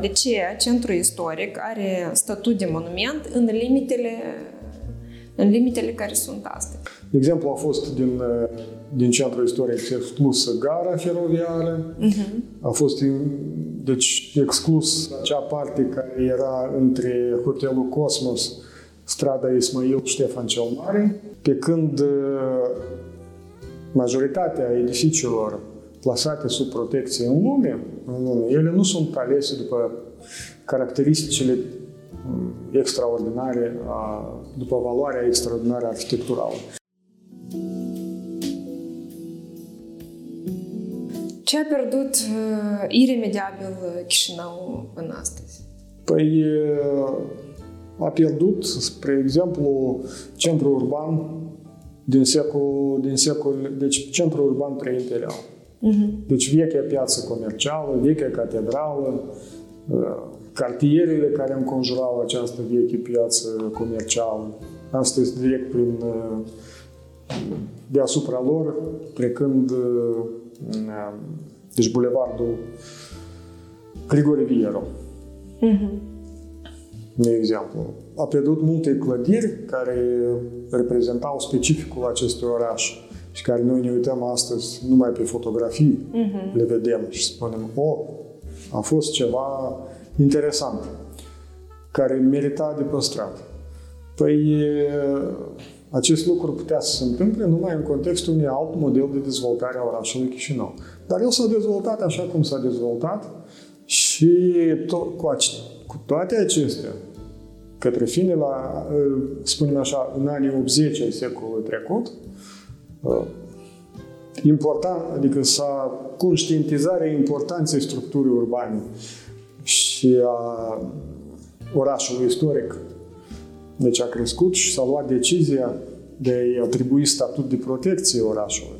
De ce centrul istoric are statut de monument în limitele, în limitele care sunt astăzi? De exemplu, a fost din, din centrul istoric exclusă gara feroviară, uh-huh. a fost deci, exclus acea parte care era între Hotelul Cosmos, strada Ismail Ștefan cel Mare, pe când majoritatea edificiilor plasate sub protecție în lume, în lume, ele nu sunt alese după caracteristicile mm, extraordinare, după valoarea extraordinară arhitecturală. Ce a pierdut uh, iremediabil Chișinău în astăzi? Păi uh, a pierdut, spre exemplu, centrul urban din secol, din secol deci centrul urban preimperial. Uh-huh. Deci vechea piață comercială, vechea catedrală, uh, cartierele care înconjurau această veche piață comercială, astăzi direct prin uh, deasupra lor, trecând uh, deci bulevardul Grigore Viero. Uh-huh. De exemplu, a pierdut multe clădiri care reprezentau specificul acestui oraș și care noi ne uităm astăzi numai pe fotografii, uh-huh. le vedem și spunem, o, a fost ceva interesant, care merita de păstrat. Păi acest lucru putea să se întâmple numai în contextul unui alt model de dezvoltare a orașului Chișinău. Dar el s-a dezvoltat așa cum s-a dezvoltat și to- cu, ac- cu toate acestea, către fine la, spunem așa, în anii 80 ai secolului trecut, important, adică s-a conștientizarea importanței structurii urbane și a orașului istoric. Deci a crescut și s-a luat decizia de a-i atribui statut de protecție orașului.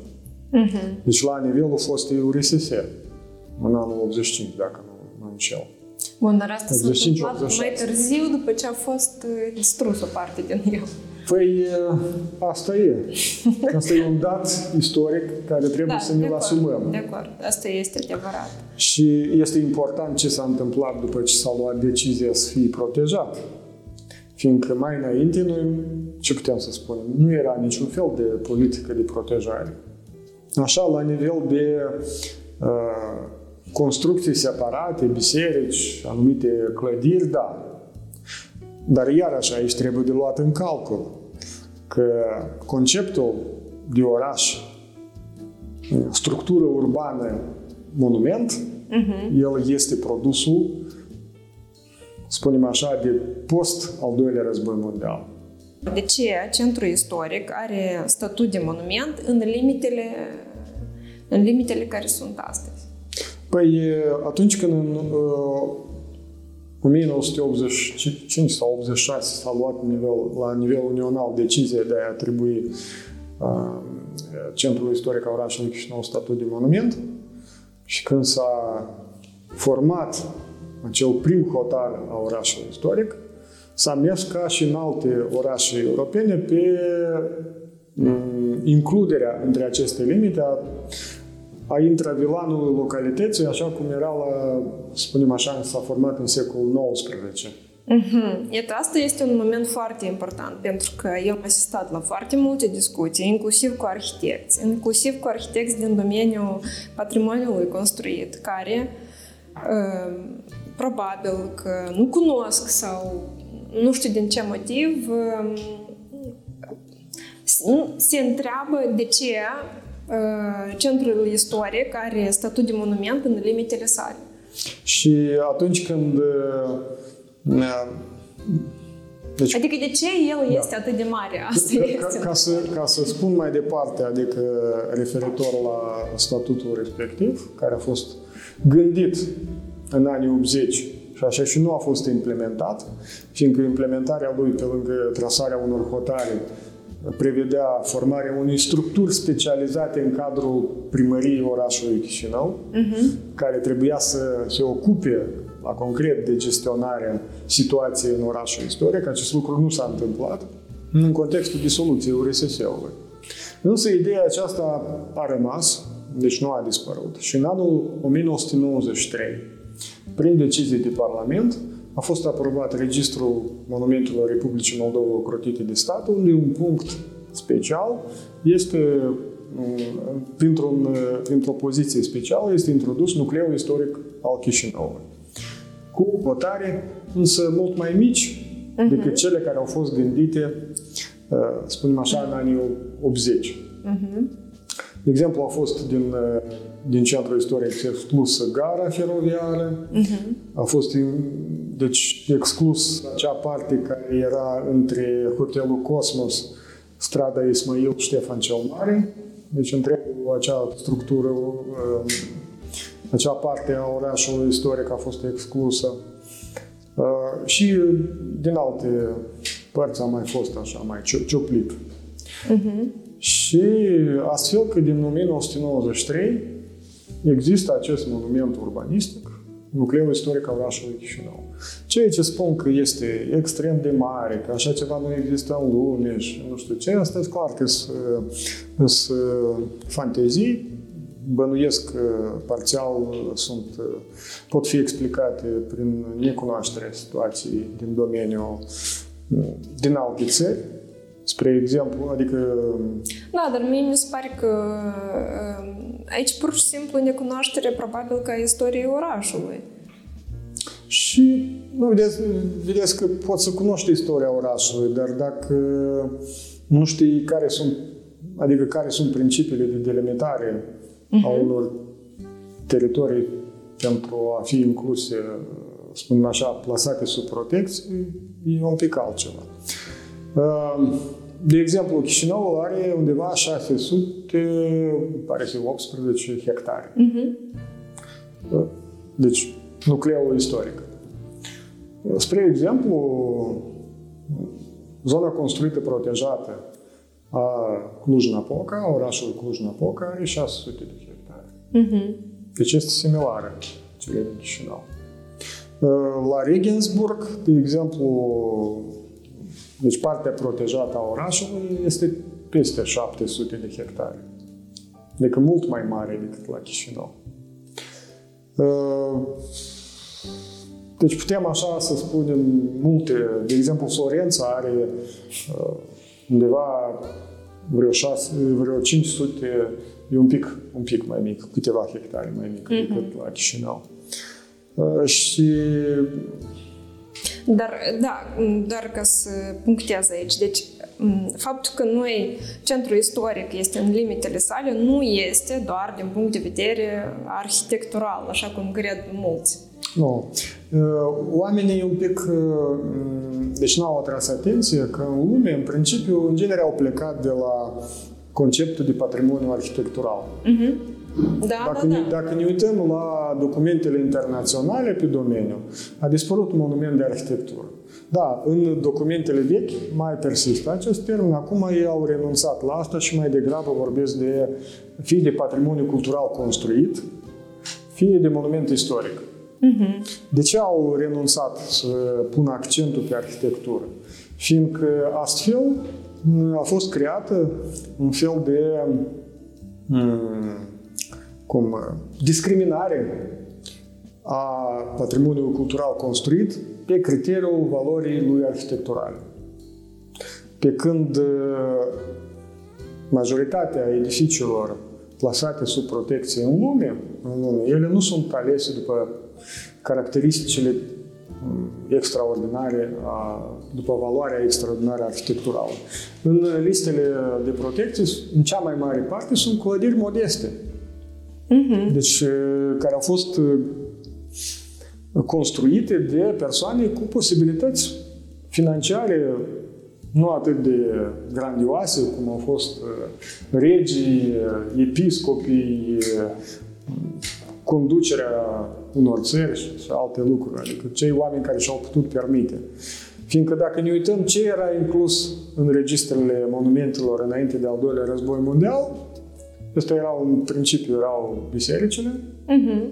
Uh-huh. Deci la nivelul fostei URSS, în anul 85, dacă nu mă înșel. Bun, dar asta s-a întâmplat mai târziu, după ce a fost uh, distrus o parte din el. Păi asta e. Asta e un dat istoric care trebuie da, să ne-l asumăm. De acord, asta este adevărat. Și este important ce s-a întâmplat după ce s-a luat decizia să fie protejat. Fiindcă mai înainte noi, ce putem să spunem, nu era niciun fel de politică de protejare. Așa, la nivel de uh, construcții separate, biserici, anumite clădiri, da. Dar iarăși aici trebuie de luat în calcul că conceptul de oraș, structură urbană, monument, uh-huh. el este produsul, spunem așa, de post al doilea război mondial. De ce centrul istoric are statut de monument în limitele, în limitele care sunt astăzi? Păi atunci când în 1985 sau 86 s-a luat nivel, la nivel unional decizia de a atribui uh, Centrul Istoric al orașului Chișinău statut de monument. Și când s-a format acel prim hotar al orașului istoric, s-a mers ca și în alte orașe europene pe um, includerea între aceste limite a a intravilanului localității, așa cum era la, spunem așa, s-a format în secolul XIX. Mm-hmm. Iată, asta este un moment foarte important, pentru că eu am asistat la foarte multe discuții, inclusiv cu arhitecți, inclusiv cu arhitecți din domeniul patrimoniului construit, care uh, probabil că nu cunosc sau nu știu din ce motiv uh, se întreabă de ce centrul istoric are statut de monument în limitele sale. Și atunci când deci, adică de ce el da. este atât de mare? Asta ca, este. Ca, să, ca să spun mai departe, adică referitor la statutul respectiv, care a fost gândit în anii 80 și așa și nu a fost implementat, fiindcă implementarea lui pe lângă trasarea unor hotare prevedea formarea unei structuri specializate în cadrul primăriei orașului Chișinău, uh-huh. care trebuia să se ocupe la concret de gestionarea situației în orașul istoric. Acest lucru nu s-a întâmplat în contextul disoluției URSS-ului. Însă ideea aceasta a rămas, deci nu a dispărut. Și în anul 1993, Prin decizie de Parlament a fost aprobat Registrul Monumentelor Republicii Moldova ocrotite de stat, unde un punct special este printr-un, printr-o poziție specială este introdus nucleul istoric al Chișinăului. Cu votare însă mult mai mici uh-huh. decât cele care au fost gândite, uh, spunem așa, în anii 80. Uh-huh. De exemplu, a fost din, uh, din centrul istoric exclusă gara feroviară, uh-huh. a fost deci exclus acea parte care era între hotelul Cosmos, strada Ismail Ștefan cel Mare, deci întregul acea structură, uh, acea parte a orașului istoric a fost exclusă. Uh, și din alte părți a mai fost așa, mai cioplit. Uh-huh. Și astfel că din 1993 există acest monument urbanistic, nucleul istoric al orașului Chișinău. Ceea ce spun că este extrem de mare, că așa ceva nu există în lume și nu știu ce, asta e clar că sunt fantezii, bănuiesc că parțial sunt, pot fi explicate prin necunoașterea situației din domeniul din alte țări, spre exemplu, adică... Da, dar mie mi se pare că aici pur și simplu necunoaștere probabil ca istoriei orașului. Și, nu, vedeți, vedeți că poți să cunoști istoria orașului, dar dacă nu știi care sunt, adică care sunt principiile de delimitare uh-huh. a mhm. unor teritorii pentru a fi incluse, spunem așa, plasate sub protecție, e un pic altceva. De exemplu, Chișinăul are undeva 600, pare să 18 hectare. Uh-huh. Deci, nucleul istoric. Spre exemplu, zona construită protejată a Cluj-Napoca, orașul Cluj-Napoca, are 600 de hectare. Uh-huh. Deci este similară celei din Chișinău. La Regensburg, de exemplu, deci partea protejată a orașului este peste 700 de hectare. Adică mult mai mare decât la Chișinău. Deci putem așa să spunem multe. De exemplu, Florența are undeva vreo, 6, vreo 500, e un pic, un pic mai mic, câteva hectare mai mic mm-hmm. decât la Chișinău. Și dar, da, doar ca să punctez aici. Deci, faptul că noi, centrul istoric este în limitele sale, nu este doar din punct de vedere arhitectural, așa cum cred mulți. Nu. Oamenii un pic, deci n-au atras atenție că în lume, în principiu, în genere au plecat de la conceptul de patrimoniu arhitectural. Uh-huh. Da, dacă, da, ne, da. dacă ne uităm la documentele internaționale pe domeniu, a dispărut un monument de arhitectură. Da, în documentele vechi mai persistă acest termen, acum ei au renunțat la asta și mai degrabă vorbesc de fie de patrimoniu cultural construit, fie de monument istoric. Uh-huh. De ce au renunțat să pună accentul pe arhitectură? Fiindcă astfel a fost creată un fel de um, cum uh, discriminare a patrimoniului cultural construit pe criteriul valorii lui arhitecturale. Pe când uh, majoritatea edificiilor plasate sub protecție în lume, în lume, ele nu sunt alese după caracteristicile um, extraordinare, după valoarea extraordinară arhitecturală. În listele de protecție, în cea mai mare parte, sunt clădiri modeste, Uh-huh. Deci, care au fost construite de persoane cu posibilități financiare nu atât de grandioase cum au fost regii, episcopii, conducerea unor țări și alte lucruri, adică cei oameni care și-au putut permite. Fiindcă dacă ne uităm ce era inclus în registrele monumentelor înainte de al doilea război mondial, Ăsta era un principiu, erau bisericile. Uh-huh.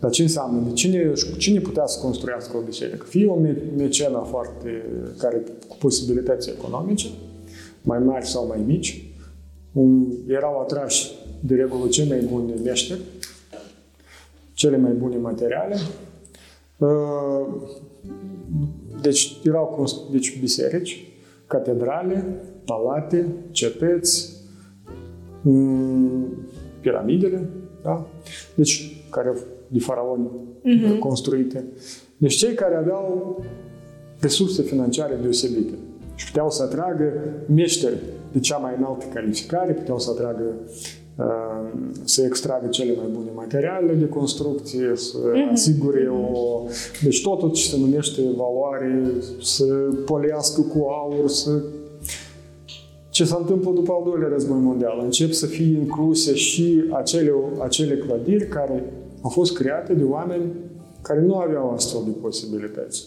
Dar ce înseamnă? De cine, cine putea să construiască o biserică? Fie o mecenă foarte, care cu posibilități economice, mai mari sau mai mici, un, erau atrași de regulă cei mai buni meșteri, cele mai bune materiale Deci erau deci biserici, catedrale, palate, cetăți, mm, piramidele, da? Deci, care de faraoni uh-huh. construite. Deci cei care aveau resurse financiare deosebite și puteau să atragă meșteri de cea mai înaltă calificare, puteau să atragă uh, să extragă cele mai bune materiale de construcție, să uh-huh. asigure o... Deci totul ce se numește valoare, să polească cu aur, să ce s-a întâmplat după al doilea război mondial. Încep să fie incluse și acele, acele clădiri care au fost create de oameni care nu aveau astfel de posibilități.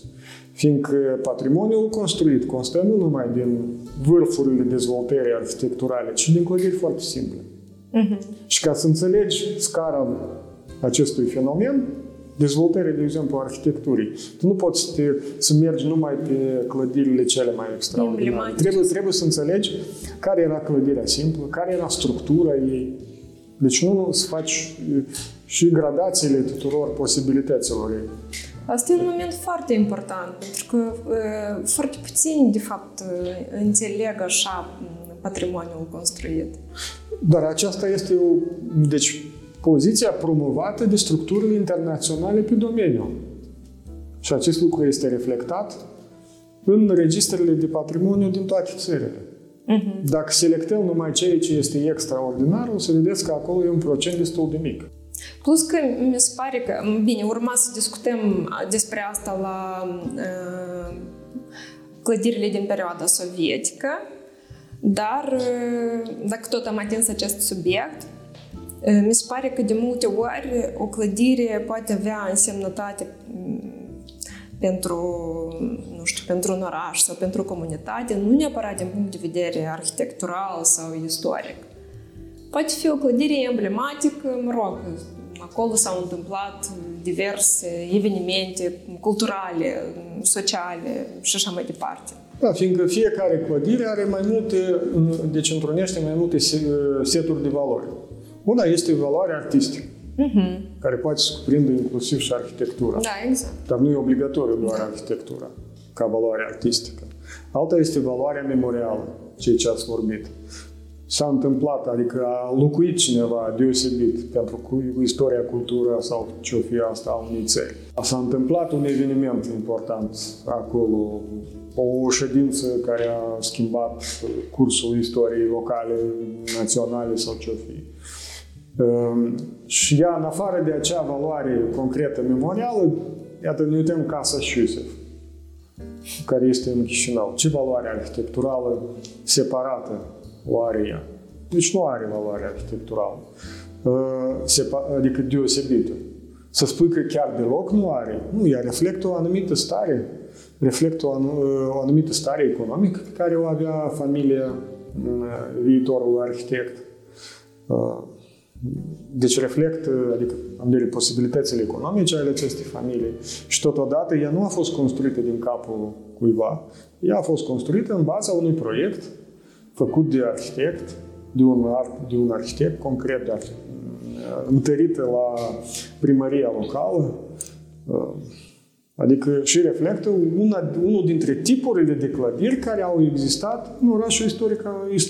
Fiindcă patrimoniul construit constă nu numai din vârfurile dezvoltării arhitecturale, ci din clădiri foarte simple. Uh-huh. Și ca să înțelegi scara acestui fenomen, dezvoltare, de exemplu, arhitecturii. Tu nu poți să, te, să mergi numai pe clădirile cele mai extraordinare. Trebuie, trebuie să înțelegi care era clădirea simplă, care era structura ei. Deci nu să faci și gradațiile tuturor posibilităților ei. Asta e un moment foarte important, pentru că foarte puțini, de fapt, înțeleg așa patrimoniul construit. Dar aceasta este o... Deci, poziția promovată de structurile internaționale pe domeniu. Și acest lucru este reflectat în registrele de patrimoniu din toate țările. Uh-huh. Dacă selectăm numai ceea ce este extraordinar, o să vedeți că acolo e un procent destul de mic. Plus că mi se pare că, bine, urma să discutăm despre asta la uh, clădirile din perioada sovietică, dar uh, dacă tot am atins acest subiect, mi se pare că de multe ori o clădire poate avea însemnătate pentru, nu știu, pentru un oraș sau pentru o comunitate, nu neapărat din punct de vedere arhitectural sau istoric. Poate fi o clădire emblematică, mă rog, acolo s-au întâmplat diverse evenimente culturale, sociale și așa mai departe. Da, fiindcă fiecare clădire are mai multe, deci întrunește mai multe seturi de valori. Una este valoarea artistică, uh-huh. care poate să cuprindă inclusiv și arhitectura. Da, exact. Dar nu e obligatoriu doar da. arhitectura ca valoare artistică. Alta este valoarea memorială, ceea ce ați vorbit. S-a întâmplat, adică a locuit cineva deosebit pentru cu istoria, cultura sau ce-o fi asta a unei țări. S-a întâmplat un eveniment important acolo, o ședință care a schimbat cursul istoriei locale, naționale sau ce-o fi. Ehm, și ea, în afară de acea valoare concretă memorială, iată, ne uităm Casa Șiusef, care este în Chișinău. Ce valoare arhitecturală separată o are ea? Deci nu are valoare arhitecturală, ehm, adică deosebită. Să spui că chiar deloc nu are. Nu, ea reflectă o anumită stare, reflectă o, o anumită stare economică pe care o avea familia viitorul arhitect. Ehm, deci reflectă, adică am de posibilitățile economice ale acestei familii și totodată ea nu a fost construită din capul cuiva, ea a fost construită în baza unui proiect făcut de arhitect, de un, de un arhitect concret, de arhitect, întărită la primăria locală, Adică și reflectă una, unul dintre tipurile de clădiri care au existat în orașul istoric,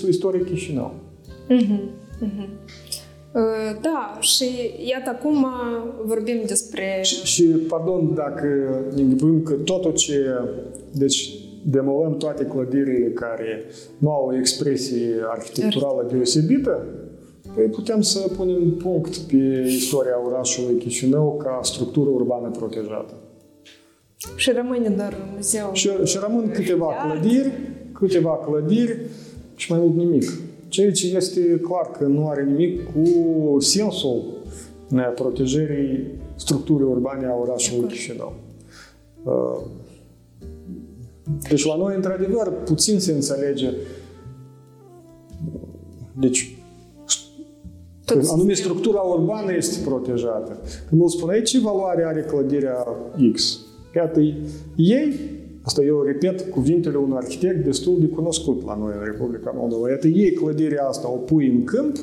istoric Chișinău. Uh-huh. Uh-huh. Uh, da, și iată acum vorbim despre... Și, și pardon, dacă ne gândim că totul ce... Deci, demolăm toate clădirile care nu au o expresie arhitecturală deosebită, păi putem să punem punct pe istoria orașului Chișinău ca structură urbană protejată. Și rămâne doar muzeu. Și, și rămân câteva clădiri, câteva clădiri și mai mult nimic. Ceea ce este clar că nu are nimic cu sensul protejării structurii urbane a orașului Chișinău. Uh, deci la noi, într-adevăr, puțin se înțelege deci Tot anume structura urbană este protejată. Când îl spune ce valoare are clădirea X? Iată, ei Asta eu repet cuvintele unui arhitect destul de cunoscut la noi în Republica Moldova. Iată, ei clădirea asta o pui în câmp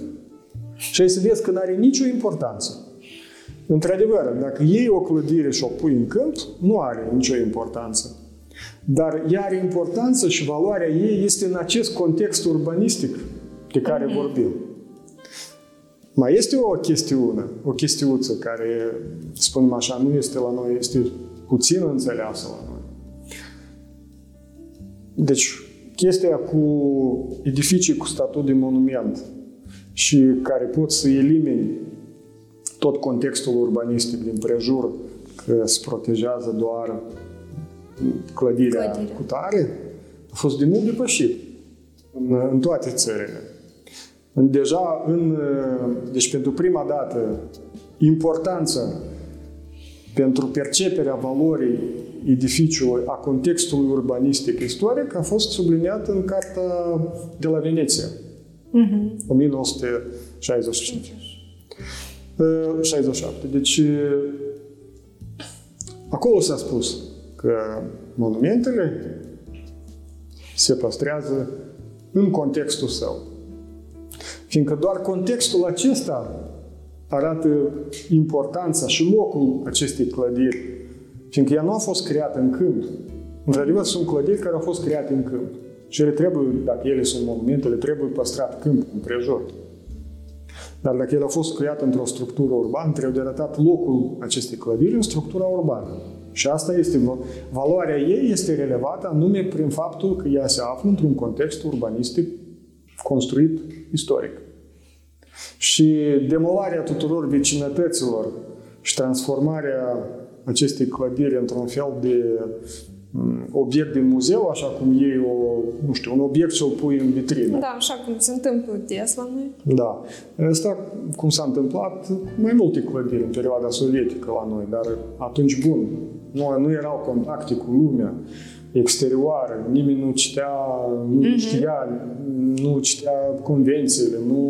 și ai să vezi că nu are nicio importanță. într-adevăr, dacă iei o clădire și o pui în câmp, nu are nicio importanță. Dar ea are importanță și valoarea ei este în acest context urbanistic de care mm-hmm. vorbim. Mai este o chestiune, o chestiuță care, spunem așa, nu este la noi, este puțin înțeleasă la noi. Deci, chestia cu edificii cu statut de monument și care pot să elimini tot contextul urbanistic din prejur, că se protejează doar clădirea, clădirea. cu tare, a fost de mult depășit în, în toate țările. Deja, în, deci pentru prima dată, importanța pentru perceperea valorii edificiului, a contextului urbanistic istoric, a fost subliniată în Carta de la Veneția, uh-huh. 1965. 67. Deci, acolo s-a spus că monumentele se păstrează în contextul său. Fiindcă doar contextul acesta arată importanța și locul acestei clădiri. Fiindcă ea nu a fost creată în câmp. Într-adevăr, sunt clădiri care au fost create în câmp. Și ele trebuie, dacă ele sunt monumentele, trebuie păstrat câmp împrejur. Dar dacă ele au fost create într-o structură urbană, trebuie de arătat locul acestei clădiri în structura urbană. Și asta este, valoarea ei este relevată anume prin faptul că ea se află într-un context urbanistic construit istoric. Și demolarea tuturor vecinătăților și transformarea acestei clădiri într-un fel de mm, obiect din muzeu, așa cum iei o, nu știu, un obiect și o pui în vitrină. Da, așa cum se întâmplă des la noi. Da. Asta cum s-a întâmplat mai multe clădiri în perioada sovietică la noi, dar atunci, bun, nu, nu erau contacte cu lumea exterioară, nimeni nu citea, nu mm-hmm. știa, nu citea convențiile, nu,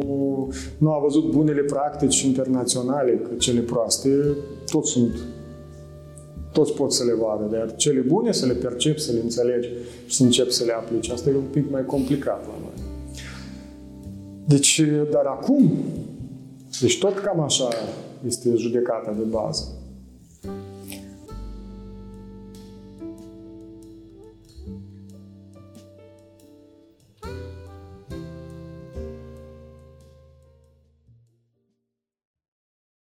nu a văzut bunele practici internaționale, că cele proaste tot sunt toți pot să le vadă, dar cele bune să le percep, să le înțelegi și să începi să le aplici. Asta e un pic mai complicat la noi. Deci, dar acum, deci tot cam așa este judecata de bază.